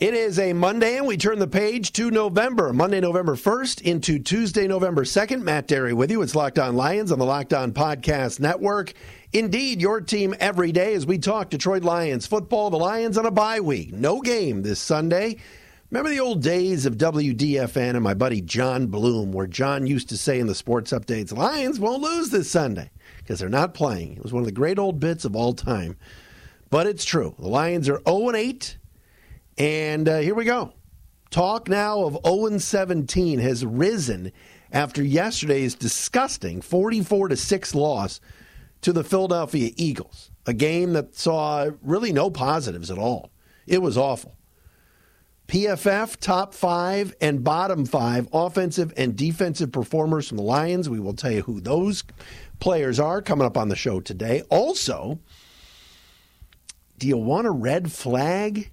It is a Monday, and we turn the page to November. Monday, November 1st into Tuesday, November 2nd. Matt Dery with you. It's Locked On Lions on the Locked On Podcast Network. Indeed, your team every day as we talk Detroit Lions football. The Lions on a bye week. No game this Sunday. Remember the old days of WDFN and my buddy John Bloom, where John used to say in the sports updates, Lions won't lose this Sunday because they're not playing. It was one of the great old bits of all time. But it's true. The Lions are 0 8 and uh, here we go. Talk now of 0 17 has risen after yesterday's disgusting 44 to 6 loss to the Philadelphia Eagles, a game that saw really no positives at all. It was awful. PFF top five and bottom five offensive and defensive performers from the Lions. We will tell you who those players are coming up on the show today. Also, do you want a red flag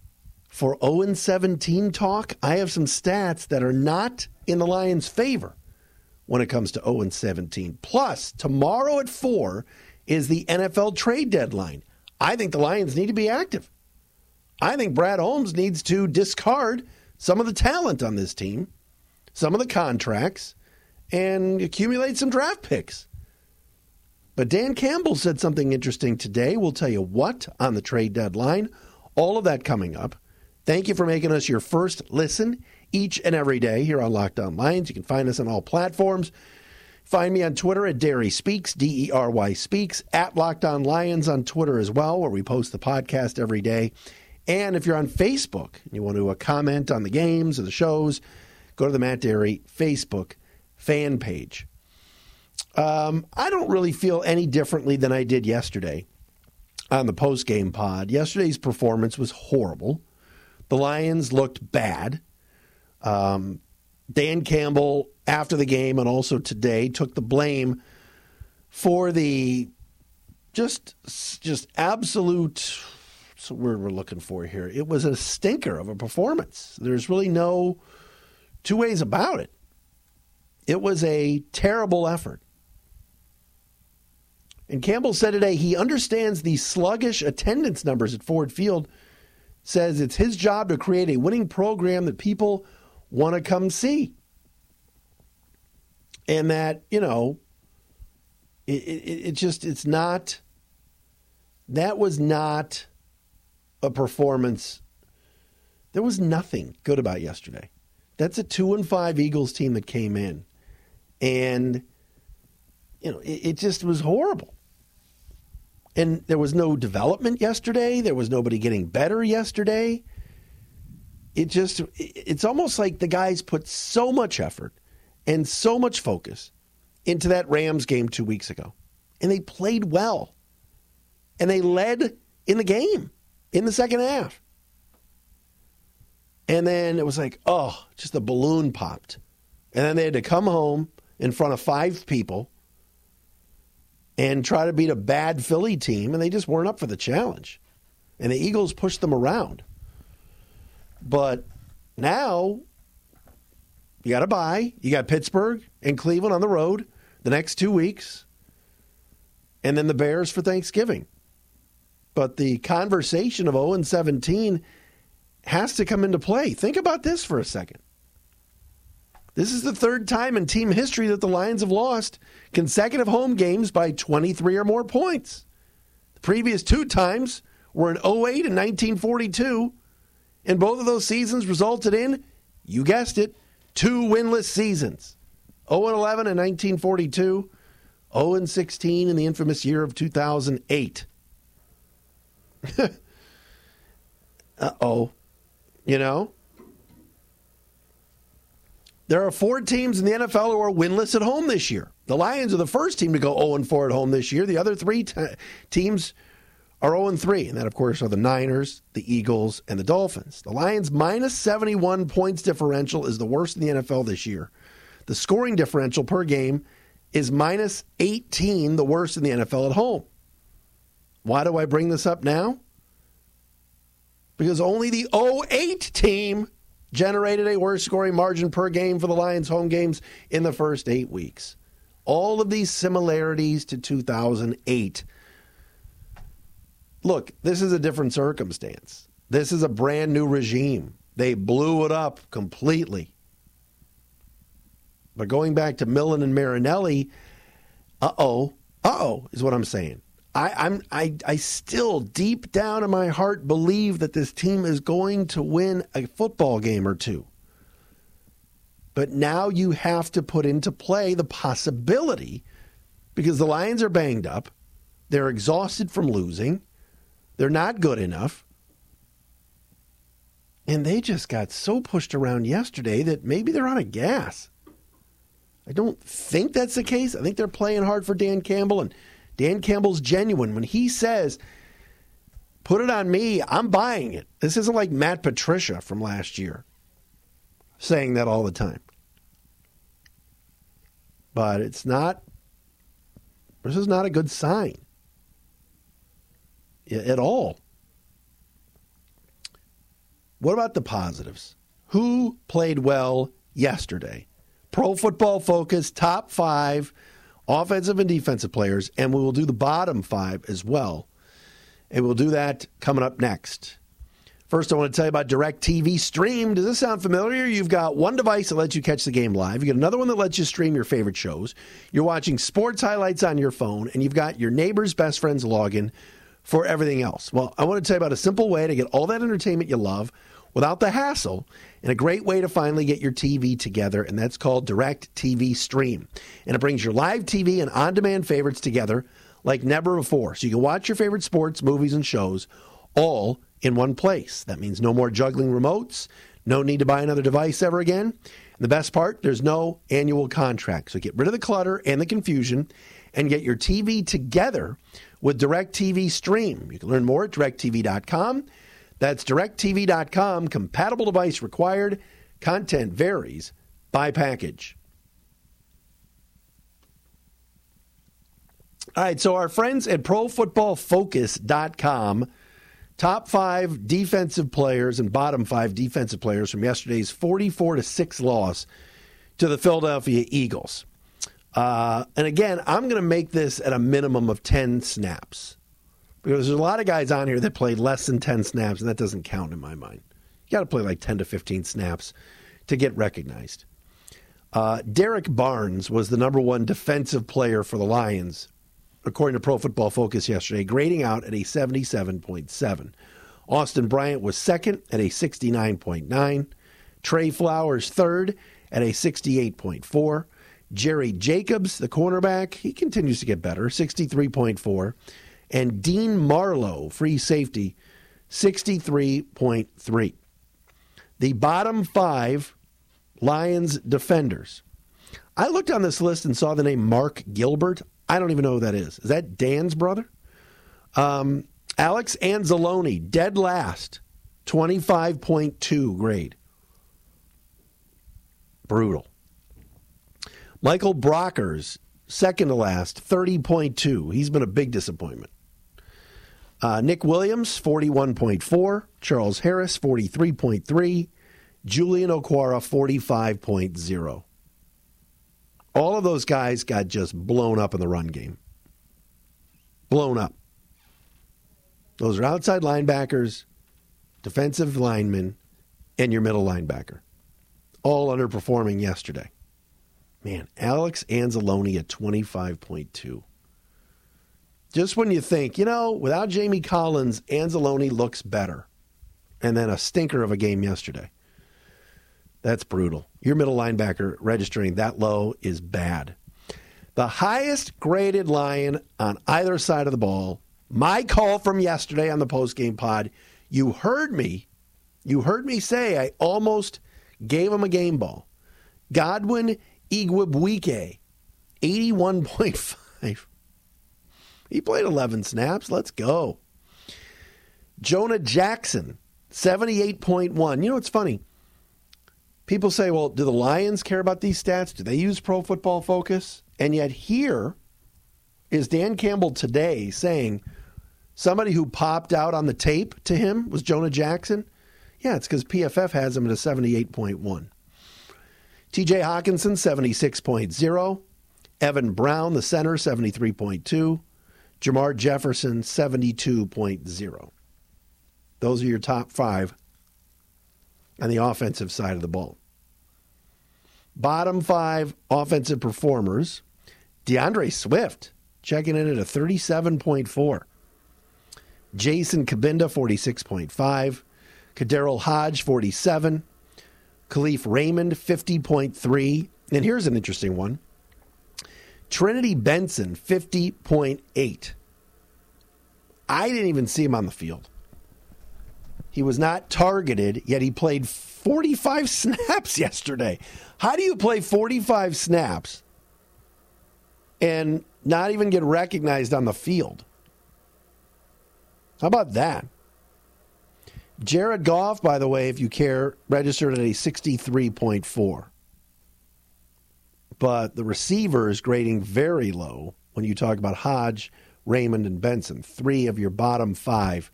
for 0 17 talk, I have some stats that are not in the Lions' favor when it comes to 0 17. Plus, tomorrow at 4 is the NFL trade deadline. I think the Lions need to be active. I think Brad Holmes needs to discard some of the talent on this team, some of the contracts, and accumulate some draft picks. But Dan Campbell said something interesting today. We'll tell you what on the trade deadline. All of that coming up. Thank you for making us your first listen each and every day here on Locked On Lions. You can find us on all platforms. Find me on Twitter at Dery Speaks, D E R Y Speaks, at Locked On Lions on Twitter as well, where we post the podcast every day. And if you're on Facebook and you want to uh, comment on the games or the shows, go to the Matt Dery Facebook fan page. Um, I don't really feel any differently than I did yesterday on the post game pod. Yesterday's performance was horrible. The Lions looked bad. Um, Dan Campbell, after the game and also today, took the blame for the just just absolute. So word we're looking for here. It was a stinker of a performance. There's really no two ways about it. It was a terrible effort. And Campbell said today he understands the sluggish attendance numbers at Ford Field says it's his job to create a winning program that people want to come see. And that, you know, it, it, it, just, it's not, that was not a performance. There was nothing good about yesterday. That's a two and five Eagles team that came in. And, you know, it, it just was horrible. And there was no development yesterday. There was nobody getting better yesterday. It just, it's almost like the guys put so much effort and so much focus into that Rams game two weeks ago. And they played well. And they led in the game in the second half. And then it was like, oh, just the balloon popped. And then they had to come home in front of five people and try to beat a bad Philly team, and they just weren't up for the challenge. And the Eagles pushed them around. But now you got to buy. You got Pittsburgh and Cleveland on the road the next two weeks, and then the Bears for Thanksgiving. But the conversation of 0 17 has to come into play. Think about this for a second. This is the third time in team history that the Lions have lost consecutive home games by 23 or more points. The previous two times were in 08 and 1942, and both of those seasons resulted in, you guessed it, two winless seasons 0 11 in 1942, 0 16 in the infamous year of 2008. uh oh. You know? There are four teams in the NFL who are winless at home this year. The Lions are the first team to go 0 4 at home this year. The other three t- teams are 0 3, and that, of course, are the Niners, the Eagles, and the Dolphins. The Lions' minus 71 points differential is the worst in the NFL this year. The scoring differential per game is minus 18, the worst in the NFL at home. Why do I bring this up now? Because only the 08 team generated a worse scoring margin per game for the Lions home games in the first eight weeks. All of these similarities to 2008. Look, this is a different circumstance. This is a brand new regime. They blew it up completely. But going back to Millen and Marinelli, uh oh, uh oh, is what I'm saying. I, I'm I I still deep down in my heart believe that this team is going to win a football game or two. But now you have to put into play the possibility because the Lions are banged up, they're exhausted from losing, they're not good enough. And they just got so pushed around yesterday that maybe they're out of gas. I don't think that's the case. I think they're playing hard for Dan Campbell, and Dan Campbell's genuine. When he says, put it on me, I'm buying it. This isn't like Matt Patricia from last year saying that all the time. But it's not, this is not a good sign at all. What about the positives? Who played well yesterday? Pro Football Focus top five offensive and defensive players, and we will do the bottom five as well. And we'll do that coming up next. First, I want to tell you about DirecTV Stream. Does this sound familiar? You've got one device that lets you catch the game live. You got another one that lets you stream your favorite shows. You're watching sports highlights on your phone, and you've got your neighbor's best friend's login for everything else. Well, I want to tell you about a simple way to get all that entertainment you love without the hassle and a great way to finally get your TV together, and that's called DirecTV Stream. And it brings your live TV and on demand favorites together like never before. So you can watch your favorite sports, movies, and shows all in one place. That means no more juggling remotes, no need to buy another device ever again. And the best part, there's no annual contract. So get rid of the clutter and the confusion and get your TV together with DirecTV Stream. You can learn more at directtv.com. That's directtv.com. Compatible device required. Content varies by package. All right, so our friends at ProFootballFocus.com, top five defensive players and bottom five defensive players from yesterday's 44 to 6 loss to the Philadelphia Eagles. Uh, and again, I'm going to make this at a minimum of 10 snaps because there's a lot of guys on here that played less than 10 snaps, and that doesn't count in my mind. You got to play like 10 to 15 snaps to get recognized. Uh, Derrick Barnes was the number one defensive player for the Lions, according to Pro Football Focus yesterday, grading out at a 77.7. Austin Bryant was second at a 69.9. Trey Flowers third at a 68.4. Jerry Jacobs, the cornerback, he continues to get better, 63.4 and Dean Marlowe, free safety, 63.3. The bottom five Lions defenders. I looked on this list and saw the name Mark Gilbert. I don't even know who that is. Is that Dan's brother? Um, Alex Anzalone, dead last, 25.2 grade. Brutal. Michael Brockers, second to last, 30.2. He's been a big disappointment. Uh, Nick Williams, 41.4. Charles Harris, 43.3. Julian Okwara, 45.0. All of those guys got just blown up in the run game. Blown up. Those are outside linebackers, defensive linemen, and your middle linebacker. All underperforming yesterday. Man, Alex Anzalone at 25.2 just when you think, you know, without Jamie Collins, Anzalone looks better. And then a stinker of a game yesterday. That's brutal. Your middle linebacker registering that low is bad. The highest graded Lion on either side of the ball, my call from yesterday on the postgame pod, you heard me. You heard me say I almost gave him a game ball. Godwin Igwebuike, 81.5. He played 11 snaps. Let's go. Jonah Jackson, 78.1. You know what's funny? People say, well, do the Lions care about these stats? Do they use pro football focus? And yet, here is Dan Campbell today saying somebody who popped out on the tape to him was Jonah Jackson. Yeah, it's because PFF has him at a 78.1. TJ Hockenson, 76.0. Evan Brown, the center, 73.2. Jermar Jefferson, 72.0. Those are your top five on the offensive side of the ball. Bottom five offensive performers DeAndre Swift checking in at a 37.4. Jason Cabinda, 46.5. KhaDarel Hodge, 47. Kalif Raymond, 50.3. And here's an interesting one Trinity Benson, 50.8. I didn't even see him on the field. He was not targeted, yet he played 45 snaps yesterday. How do you play 45 snaps and not even get recognized on the field? How about that? Jared Goff, by the way, if you care, registered at a 63.4. But the receivers grading very low when you talk about Hodge, Raymond, and Benson. Three of your bottom five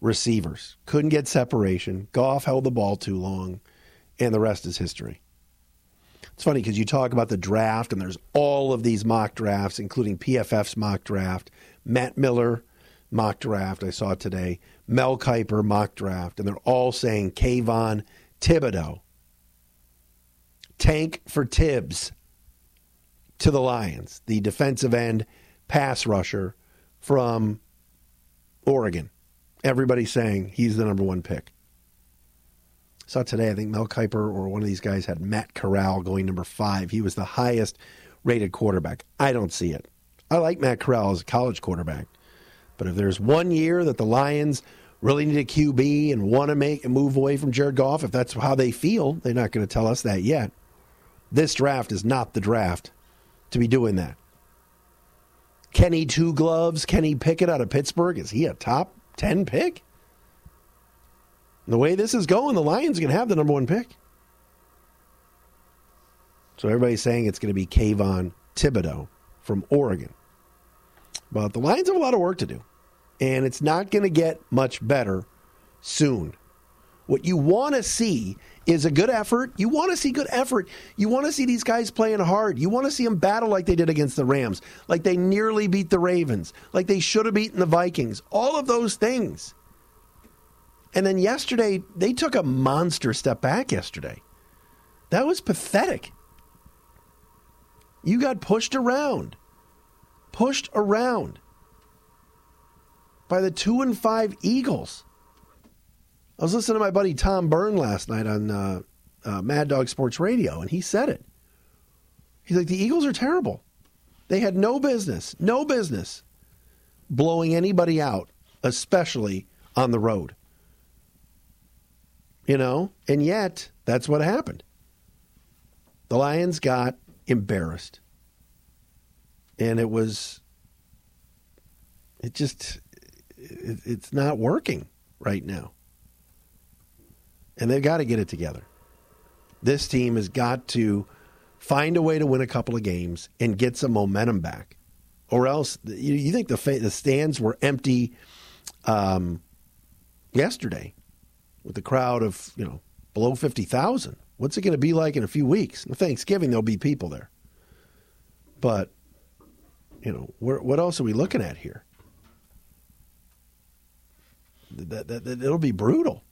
receivers. Couldn't get separation. Goff held the ball too long, and the rest is history. It's funny because you talk about the draft, and there's all of these mock drafts, including PFF's mock draft, Matt Miller mock draft I saw today, Mel Kiper mock draft, and they're all saying Kayvon Thibodeaux. Tank for Tibbs to the Lions, the defensive end pass rusher from Oregon. Everybody's saying he's the number one pick. Saw today, I think Mel Kiper or one of these guys had Matt Corral going number five. He was the highest rated quarterback. I don't see it. I like Matt Corral as a college quarterback. But if there's one year that the Lions really need a QB and want to make a move away from Jared Goff, if that's how they feel, they're not going to tell us that yet. This draft is not the draft to be doing that. Kenny Two Gloves, Kenny Pickett out of Pittsburgh, is he a top 10 pick? The way this is going, the Lions are going to have the number one pick. So everybody's saying it's going to be Kayvon Thibodeaux from Oregon. But the Lions have a lot of work to do, and it's not going to get much better soon. What you want to see is a good effort. You want to see good effort. You want to see these guys playing hard. You want to see them battle like they did against the Rams, like they nearly beat the Ravens, like they should have beaten the Vikings. All of those things. And then yesterday, they took a monster step back yesterday. That was pathetic. You got pushed around. Pushed around by the 2 and 5 Eagles. I was listening to my buddy Tom Byrne last night on uh, uh, Mad Dog Sports Radio, and he said it. He's like, the Eagles are terrible. They had no business, no business blowing anybody out, especially on the road. You know, and yet that's what happened. The Lions got embarrassed. And it was, it just, it, it's not working right now and they've got to get it together. This team has got to find a way to win a couple of games and get some momentum back, or else you, you think the the stands were empty um, yesterday with the crowd of you know below fifty thousand. What's it going to be like in a few weeks? Thanksgiving there'll be people there, but you know what else are we looking at here? That, that, that it'll be brutal.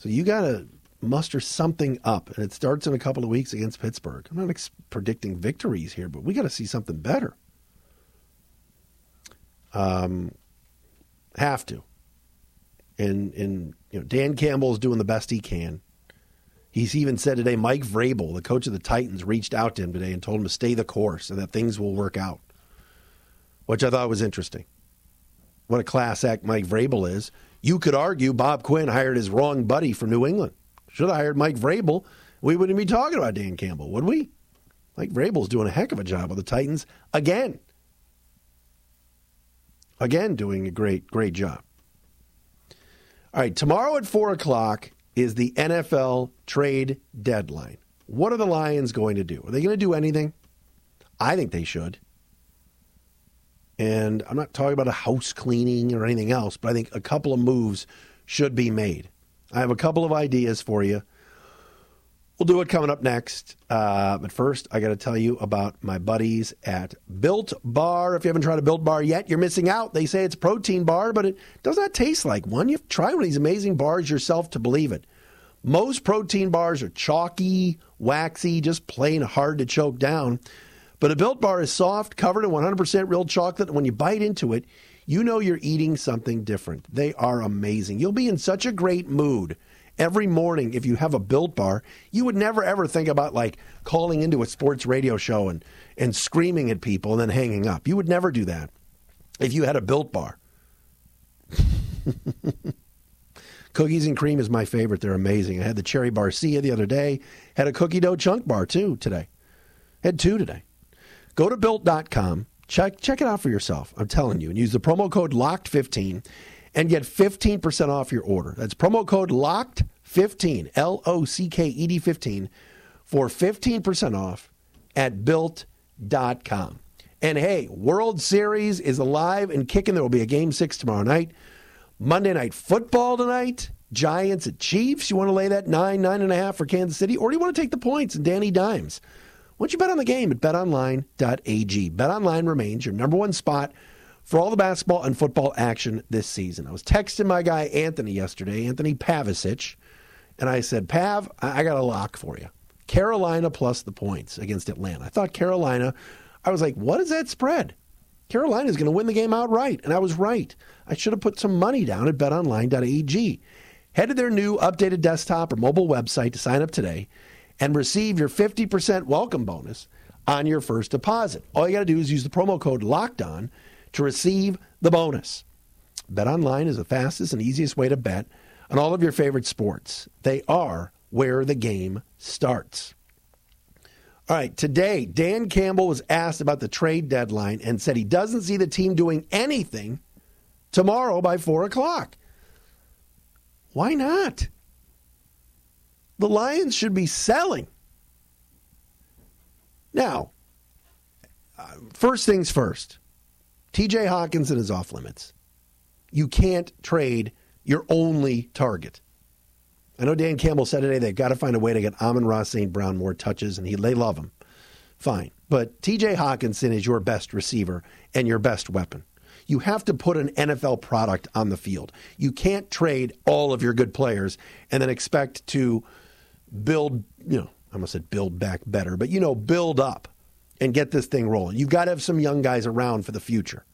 So you got to muster something up, and it starts in a couple of weeks against Pittsburgh. I'm not ex- predicting victories here, but we got to see something better. Um, have to. And and you know Dan Campbell is doing the best he can. He's even said today Mike Vrabel, the coach of the Titans, reached out to him today and told him to stay the course and that things will work out, which I thought was interesting. What a class act Mike Vrabel is. You could argue Bob Quinn hired his wrong buddy from New England. Should have hired Mike Vrabel. We wouldn't be talking about Dan Campbell, would we? Mike Vrabel's doing a heck of a job with the Titans again. Again, doing a great, great job. All right, tomorrow at 4 o'clock, is the NFL trade deadline. What are the Lions going to do? Are they going to do anything? I think they should. And I'm not talking about a house cleaning or anything else, but I think a couple of moves should be made. I have a couple of ideas for you. We'll do it coming up next. Uh, but first, I got to tell you about my buddies at Built Bar. If you haven't tried a Built Bar yet, you're missing out. They say it's a protein bar, but it does not taste like one. You have to try one of these amazing bars yourself to believe it. Most protein bars are chalky, waxy, just plain hard to choke down. But a Built Bar is soft, covered in 100% real chocolate, and when you bite into it, you know you're eating something different. They are amazing. You'll be in such a great mood every morning if you have a Built Bar. You would never ever think about like calling into a sports radio show and, and screaming at people and then hanging up. You would never do that if you had a Built Bar. Cookies and cream is my favorite. They're amazing. I had the cherry barcia the other day. Had a cookie dough chunk bar too today. Had two today. Go to built.com. Check check it out for yourself. I'm telling you. And use the promo code LOCKED15 and get 15% off your order. That's promo code LOCKED15, L O C K E D 15 for 15% off at built.com. And hey, World Series is alive and kicking. There will be a game 6 tomorrow night. Monday night football tonight. Giants at Chiefs. You want to lay that nine, nine and a half for Kansas City, or do you want to take the points and Danny Dimes? Don't you bet on the game at betonline.ag? BetOnline remains your number one spot for all the basketball and football action this season. I was texting my guy Anthony yesterday, Anthony Pavicic, and I said, Pav, I got a lock for you. Carolina plus the points against Atlanta. I thought Carolina, I was like, what is that spread? Carolina is going to win the game outright. And I was right. I should have put some money down at betonline.ag. Head to their new updated desktop or mobile website to sign up today and receive your 50% welcome bonus on your first deposit. All you got to do is use the promo code Locked On to receive the bonus. BetOnline is the fastest and easiest way to bet on all of your favorite sports. They are where the game starts. All right, today, Dan Campbell was asked about the trade deadline and said he doesn't see the team doing anything tomorrow by 4 o'clock. Why not? The Lions should be selling. Now, first things first TJ Hockenson is off limits. You can't trade your only target. I know Dan Campbell said today they've got to find a way to get Amon-Ra St. Brown more touches, and he, they love him. Fine. But TJ Hockenson is your best receiver and your best weapon. You have to put an NFL product on the field. You can't trade all of your good players and then expect to build, you know, I almost said build back better, but you know, build up and get this thing rolling. You've got to have some young guys around for the future.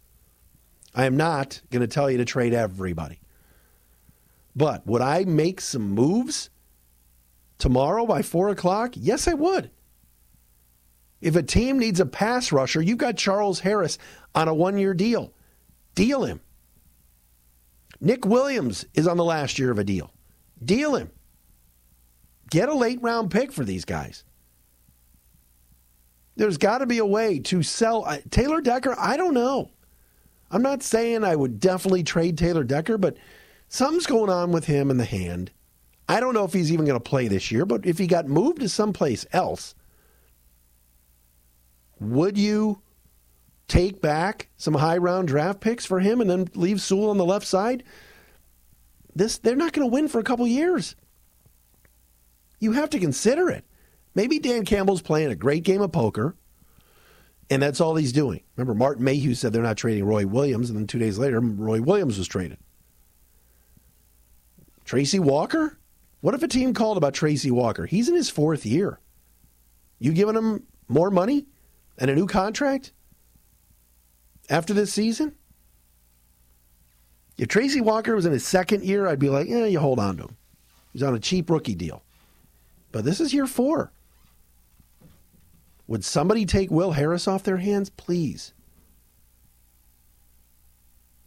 I am not going to tell you to trade everybody. But would I make some moves tomorrow by four o'clock? Yes, I would. If a team needs a pass rusher, you've got Charles Harris on a one year deal. Deal him. Nick Williams is on the last year of a deal. Deal him. Get a late round pick for these guys. There's got to be a way to sell uh, Taylor Decker. I don't know. I'm not saying I would definitely trade Taylor Decker, but something's going on with him in the hand. I don't know if he's even going to play this year, but if he got moved to someplace else, would you take back some high round draft picks for him and then leave Sewell on the left side? This they're not going to win for a couple years. You have to consider it. Maybe Dan Campbell's playing a great game of poker, and that's all he's doing. Remember, Martin Mayhew said they're not trading Roy Williams, and then two days later, Roy Williams was traded. Tracy Walker? What if a team called about Tracy Walker? He's in his fourth year. You giving him more money and a new contract after this season? If Tracy Walker was in his second year, I'd be like, yeah, you hold on to him. He's on a cheap rookie deal. But this is year four. Would somebody take Will Harris off their hands? Please.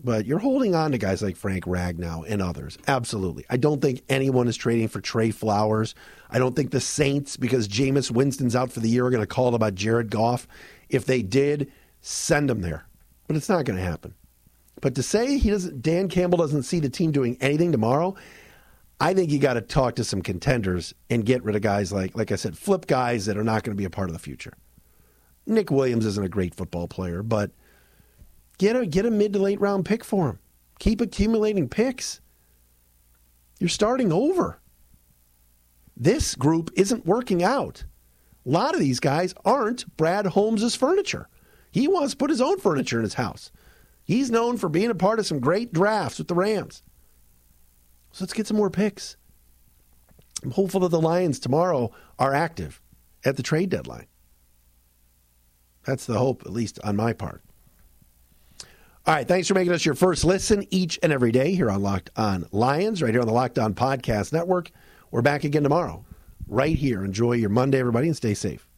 But you're holding on to guys like Frank Ragnow and others. Absolutely. I don't think anyone is trading for Trey Flowers. I don't think the Saints, because Jameis Winston's out for the year, are going to call about Jared Goff. If they did, send him there. But it's not going to happen. But to say he doesn't, Dan Campbell doesn't see the team doing anything tomorrow, I think you got to talk to some contenders and get rid of guys like, like I said, flip guys that are not going to be a part of the future. Nick Williams isn't a great football player, but get a get a mid to late round pick for him. Keep accumulating picks. You're starting over. This group isn't working out. A lot of these guys aren't Brad Holmes' furniture. He wants to put his own furniture in his house. He's known for being a part of some great drafts with the Rams. So let's get some more picks. I'm hopeful that the Lions tomorrow are active at the trade deadline. That's the hope, at least on my part. All right, thanks for making us your first listen each and every day here on Locked On Lions, right here on the Locked On Podcast Network. We're back again tomorrow, right here. Enjoy your Monday, everybody, and stay safe.